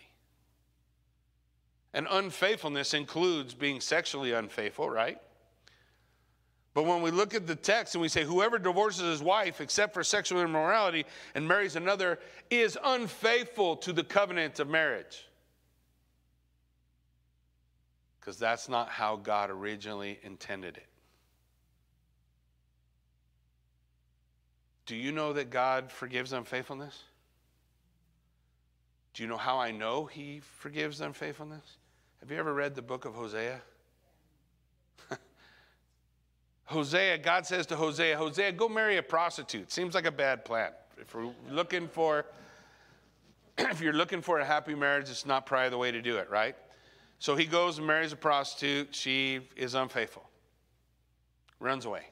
B: And unfaithfulness includes being sexually unfaithful, right? But when we look at the text and we say, whoever divorces his wife except for sexual immorality and marries another is unfaithful to the covenant of marriage. Because that's not how God originally intended it. Do you know that God forgives unfaithfulness? Do you know how I know he forgives unfaithfulness? Have you ever read the book of Hosea? Hosea, God says to Hosea, Hosea, go marry a prostitute. Seems like a bad plan. If we're looking for if you're looking for a happy marriage, it's not probably the way to do it, right? So he goes and marries a prostitute. She is unfaithful, runs away.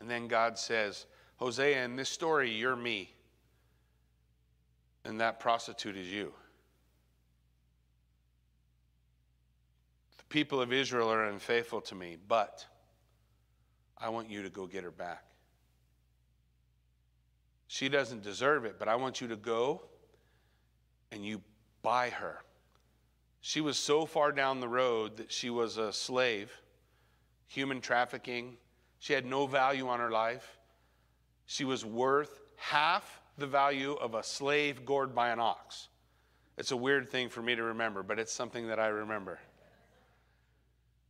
B: And then God says, Hosea, in this story, you're me. And that prostitute is you. The people of Israel are unfaithful to me, but I want you to go get her back. She doesn't deserve it, but I want you to go and you buy her. She was so far down the road that she was a slave, human trafficking. She had no value on her life. She was worth half the value of a slave gored by an ox. It's a weird thing for me to remember, but it's something that I remember.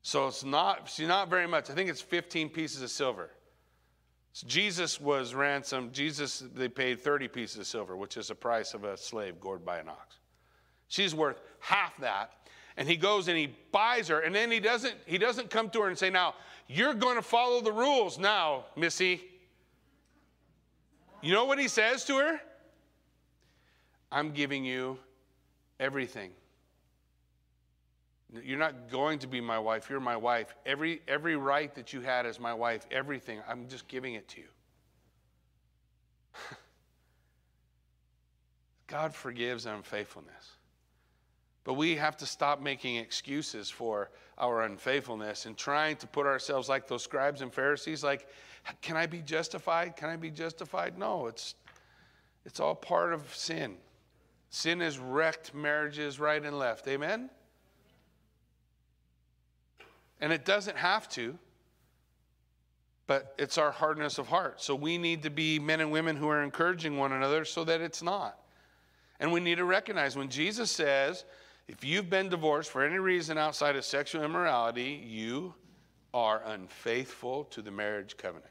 B: So it's not, see, not very much. I think it's 15 pieces of silver. So Jesus was ransomed. Jesus, they paid 30 pieces of silver, which is the price of a slave gored by an ox. She's worth half that. And he goes and he buys her, and then he doesn't, he doesn't come to her and say, Now, you're going to follow the rules now, Missy. You know what he says to her? I'm giving you everything. You're not going to be my wife. You're my wife. Every, every right that you had as my wife, everything, I'm just giving it to you. God forgives unfaithfulness. But we have to stop making excuses for our unfaithfulness and trying to put ourselves like those scribes and Pharisees like, can I be justified? Can I be justified? No, it's, it's all part of sin. Sin has wrecked marriages right and left. Amen? And it doesn't have to, but it's our hardness of heart. So we need to be men and women who are encouraging one another so that it's not. And we need to recognize when Jesus says, if you've been divorced for any reason outside of sexual immorality, you are unfaithful to the marriage covenant.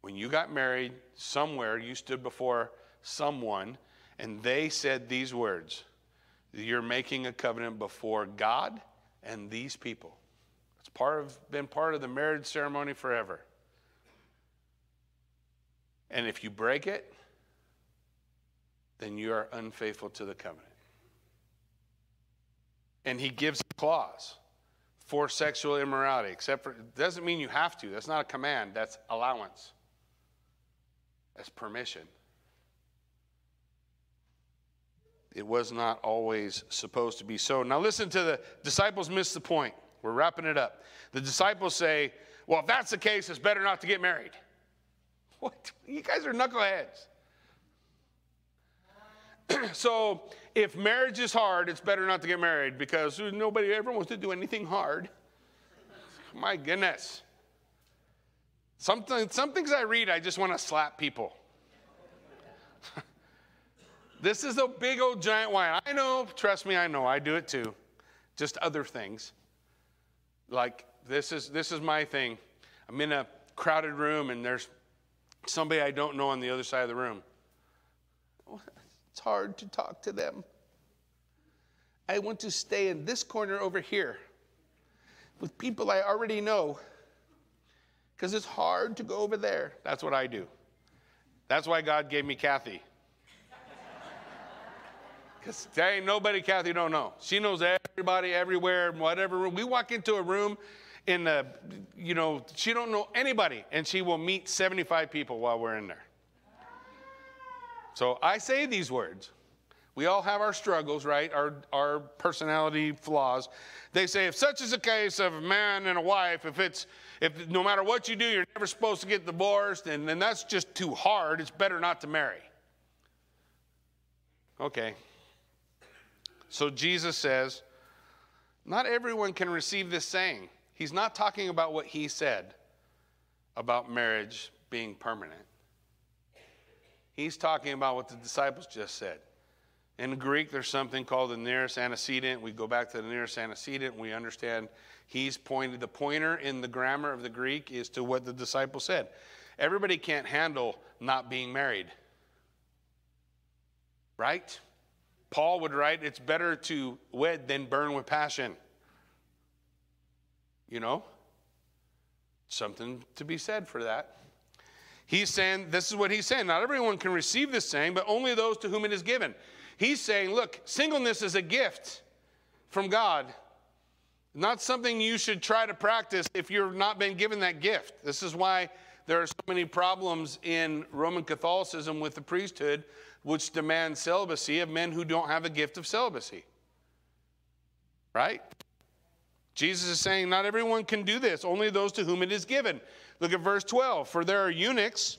B: When you got married, somewhere you stood before someone and they said these words You're making a covenant before God and these people. It's part of, been part of the marriage ceremony forever. And if you break it, then you are unfaithful to the covenant. And he gives a clause for sexual immorality, except for, it doesn't mean you have to. That's not a command, that's allowance, that's permission. It was not always supposed to be so. Now, listen to the disciples miss the point. We're wrapping it up. The disciples say, Well, if that's the case, it's better not to get married. What? You guys are knuckleheads. so, if marriage is hard, it's better not to get married because nobody ever wants to do anything hard. My goodness. Some, some things I read, I just want to slap people. this is a big old giant whine. I know, trust me, I know, I do it too. just other things. Like this is this is my thing. I'm in a crowded room and there's somebody I don't know on the other side of the room. It's hard to talk to them. I want to stay in this corner over here with people I already know because it's hard to go over there. That's what I do. That's why God gave me Kathy. Because there ain't nobody Kathy don't know. She knows everybody everywhere, whatever. room. We walk into a room in the, you know, she don't know anybody, and she will meet 75 people while we're in there. So I say these words. We all have our struggles, right? Our, our personality flaws. They say if such is the case of a man and a wife, if it's if no matter what you do, you're never supposed to get divorced, and, and that's just too hard, it's better not to marry. Okay. So Jesus says, not everyone can receive this saying. He's not talking about what he said about marriage being permanent. He's talking about what the disciples just said. In Greek, there's something called the nearest antecedent. We go back to the nearest antecedent. We understand he's pointed, the pointer in the grammar of the Greek is to what the disciple said. Everybody can't handle not being married. Right? Paul would write, it's better to wed than burn with passion. You know? Something to be said for that. He's saying, this is what he's saying. Not everyone can receive this saying, but only those to whom it is given. He's saying, look, singleness is a gift from God, not something you should try to practice if you've not been given that gift. This is why there are so many problems in Roman Catholicism with the priesthood, which demands celibacy of men who don't have a gift of celibacy. Right? Jesus is saying, Not everyone can do this, only those to whom it is given. Look at verse 12. For there are eunuchs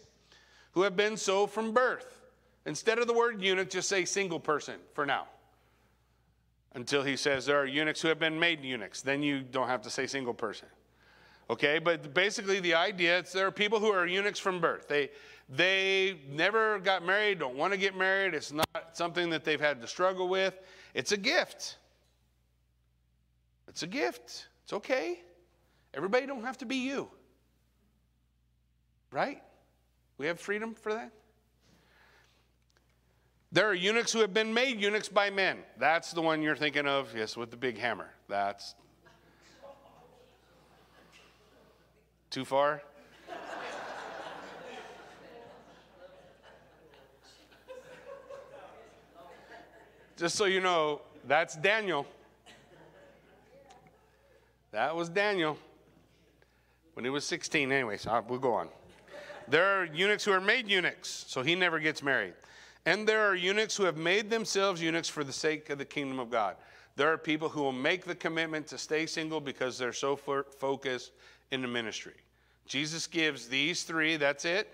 B: who have been so from birth. Instead of the word eunuch, just say single person for now. Until he says there are eunuchs who have been made eunuchs. Then you don't have to say single person. Okay, but basically the idea is there are people who are eunuchs from birth. They they never got married, don't want to get married. It's not something that they've had to struggle with. It's a gift. It's a gift. It's okay. Everybody don't have to be you. Right? We have freedom for that? There are eunuchs who have been made eunuchs by men. That's the one you're thinking of, yes, with the big hammer. That's too far. Just so you know, that's Daniel. That was Daniel when he was 16. Anyways, uh, we'll go on. There are eunuchs who are made eunuchs, so he never gets married. And there are eunuchs who have made themselves eunuchs for the sake of the kingdom of God. There are people who will make the commitment to stay single because they're so focused in the ministry. Jesus gives these three, that's it.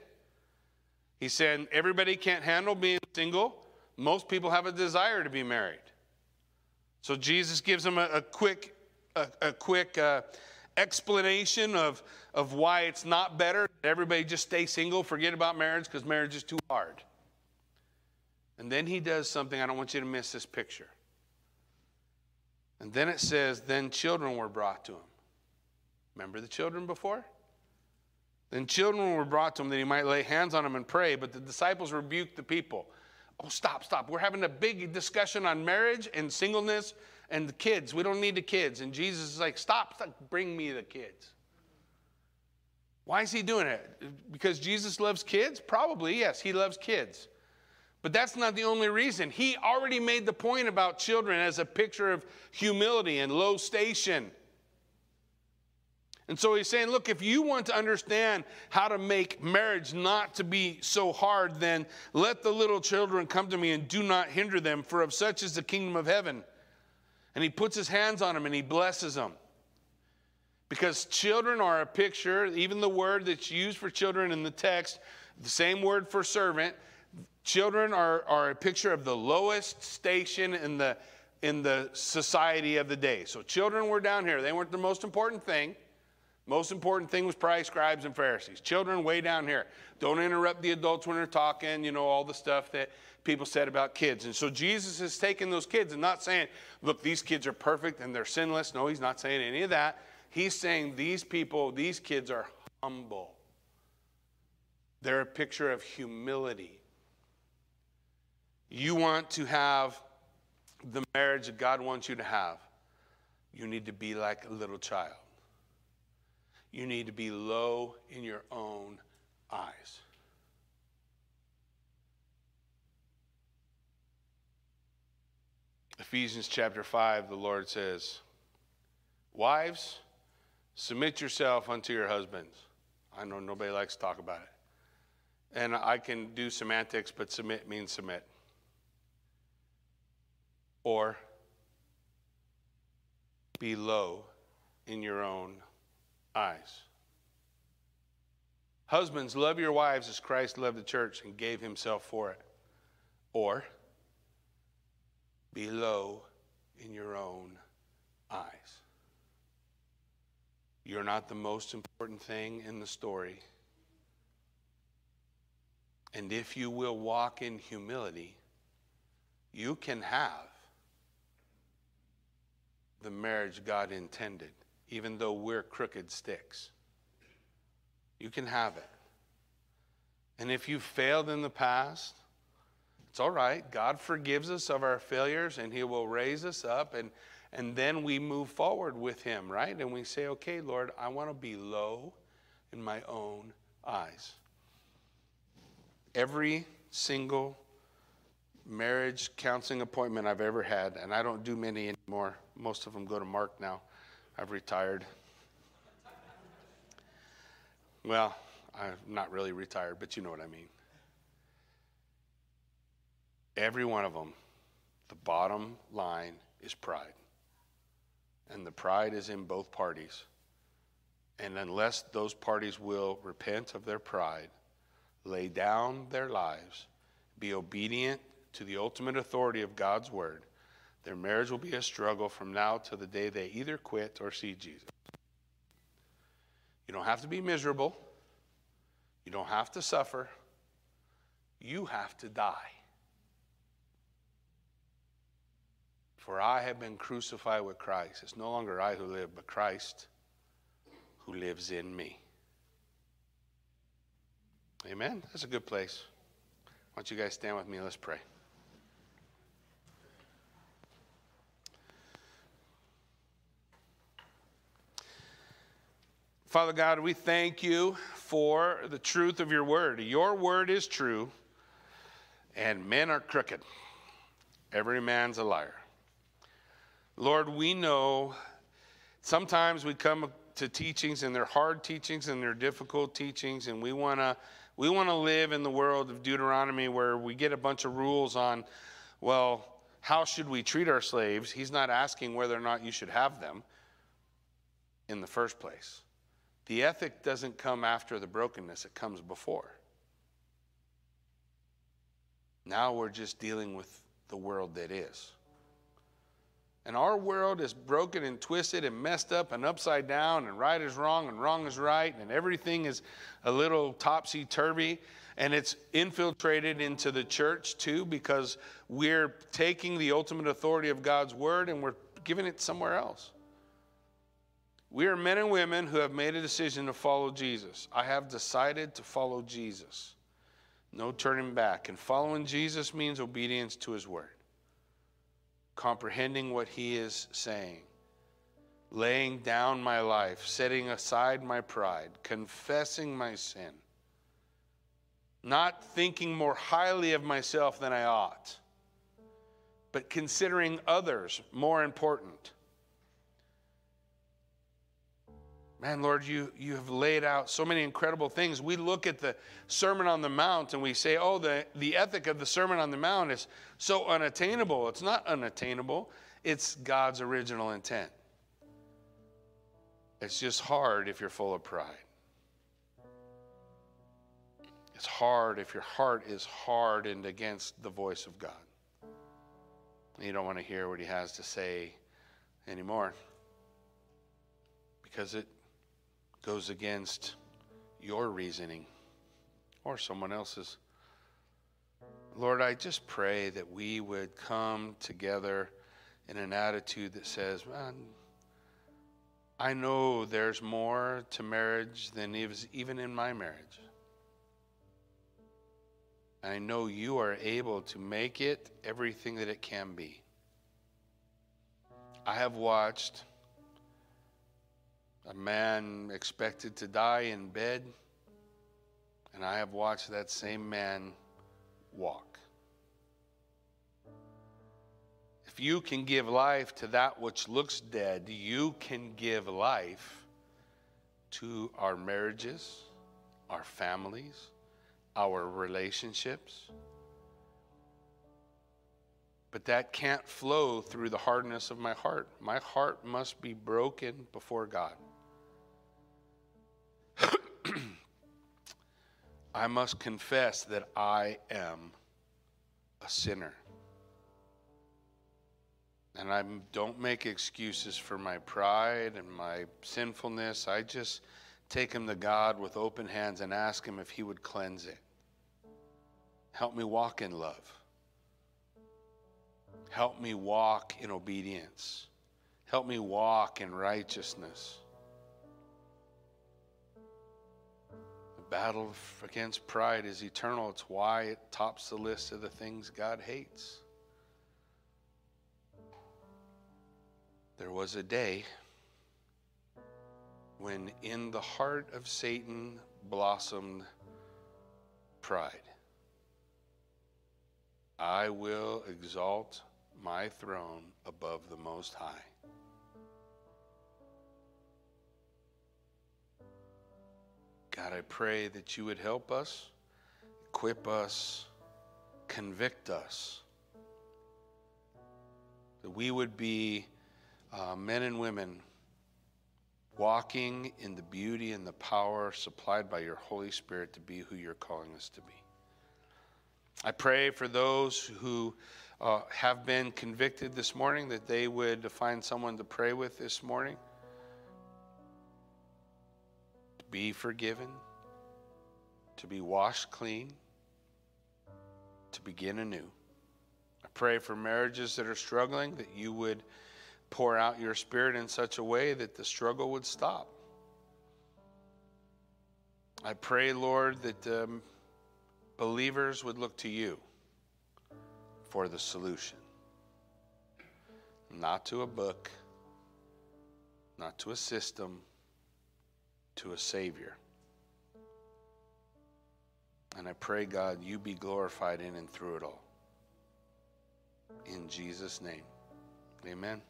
B: He said, everybody can't handle being single. Most people have a desire to be married. So Jesus gives them a, a quick, a, a quick uh, explanation of, of why it's not better. Everybody just stay single, forget about marriage because marriage is too hard. And then he does something, I don't want you to miss this picture. And then it says, then children were brought to him. Remember the children before? Then children were brought to him that he might lay hands on them and pray, but the disciples rebuked the people. Oh, stop, stop. We're having a big discussion on marriage and singleness and the kids. We don't need the kids. And Jesus is like, stop, stop bring me the kids. Why is he doing it? Because Jesus loves kids? Probably, yes, he loves kids. But that's not the only reason. He already made the point about children as a picture of humility and low station. And so he's saying, look, if you want to understand how to make marriage not to be so hard, then let the little children come to me and do not hinder them, for of such is the kingdom of heaven. And he puts his hands on them and he blesses them. Because children are a picture, even the word that's used for children in the text, the same word for servant, Children are, are a picture of the lowest station in the, in the society of the day. So children were down here. They weren't the most important thing. Most important thing was probably scribes and Pharisees. Children, way down here. Don't interrupt the adults when they're talking, you know, all the stuff that people said about kids. And so Jesus is taking those kids and not saying, look, these kids are perfect and they're sinless. No, he's not saying any of that. He's saying these people, these kids are humble. They're a picture of humility. You want to have the marriage that God wants you to have, you need to be like a little child. You need to be low in your own eyes. Ephesians chapter 5, the Lord says, Wives, submit yourself unto your husbands. I know nobody likes to talk about it. And I can do semantics, but submit means submit. Or be low in your own eyes. Husbands, love your wives as Christ loved the church and gave himself for it. Or be low in your own eyes. You're not the most important thing in the story. And if you will walk in humility, you can have the marriage God intended, even though we're crooked sticks. You can have it. And if you failed in the past, it's all right. God forgives us of our failures and He will raise us up. And, and then we move forward with Him, right? And we say, okay, Lord, I want to be low in my own eyes. Every single marriage counseling appointment I've ever had, and I don't do many anymore. Most of them go to Mark now. I've retired. Well, I'm not really retired, but you know what I mean. Every one of them, the bottom line is pride. And the pride is in both parties. And unless those parties will repent of their pride, lay down their lives, be obedient to the ultimate authority of God's word, their marriage will be a struggle from now to the day they either quit or see Jesus. You don't have to be miserable. You don't have to suffer. You have to die. For I have been crucified with Christ. It's no longer I who live, but Christ who lives in me. Amen? That's a good place. Why don't you guys stand with me? Let's pray. Father God, we thank you for the truth of your word. Your word is true, and men are crooked. Every man's a liar. Lord, we know sometimes we come to teachings and they're hard teachings and they're difficult teachings, and we want to we want to live in the world of Deuteronomy where we get a bunch of rules on, well, how should we treat our slaves? He's not asking whether or not you should have them in the first place. The ethic doesn't come after the brokenness, it comes before. Now we're just dealing with the world that is. And our world is broken and twisted and messed up and upside down, and right is wrong and wrong is right, and everything is a little topsy turvy. And it's infiltrated into the church too because we're taking the ultimate authority of God's word and we're giving it somewhere else. We are men and women who have made a decision to follow Jesus. I have decided to follow Jesus. No turning back. And following Jesus means obedience to his word, comprehending what he is saying, laying down my life, setting aside my pride, confessing my sin, not thinking more highly of myself than I ought, but considering others more important Man, Lord, you, you have laid out so many incredible things. We look at the Sermon on the Mount and we say, oh, the, the ethic of the Sermon on the Mount is so unattainable. It's not unattainable, it's God's original intent. It's just hard if you're full of pride. It's hard if your heart is hardened against the voice of God. You don't want to hear what He has to say anymore because it goes against your reasoning or someone else's. Lord, I just pray that we would come together in an attitude that says, man, I know there's more to marriage than is even in my marriage. I know you are able to make it everything that it can be. I have watched a man expected to die in bed, and I have watched that same man walk. If you can give life to that which looks dead, you can give life to our marriages, our families, our relationships. But that can't flow through the hardness of my heart. My heart must be broken before God. I must confess that I am a sinner. And I don't make excuses for my pride and my sinfulness. I just take him to God with open hands and ask him if he would cleanse it. Help me walk in love. Help me walk in obedience. Help me walk in righteousness. Battle against pride is eternal. It's why it tops the list of the things God hates. There was a day when in the heart of Satan blossomed pride. I will exalt my throne above the Most High. God, I pray that you would help us, equip us, convict us, that we would be uh, men and women walking in the beauty and the power supplied by your Holy Spirit to be who you're calling us to be. I pray for those who uh, have been convicted this morning that they would find someone to pray with this morning, be forgiven, to be washed clean, to begin anew. I pray for marriages that are struggling that you would pour out your spirit in such a way that the struggle would stop. I pray, Lord, that um, believers would look to you for the solution, not to a book, not to a system, to a Savior. And I pray, God, you be glorified in and through it all. In Jesus' name, amen.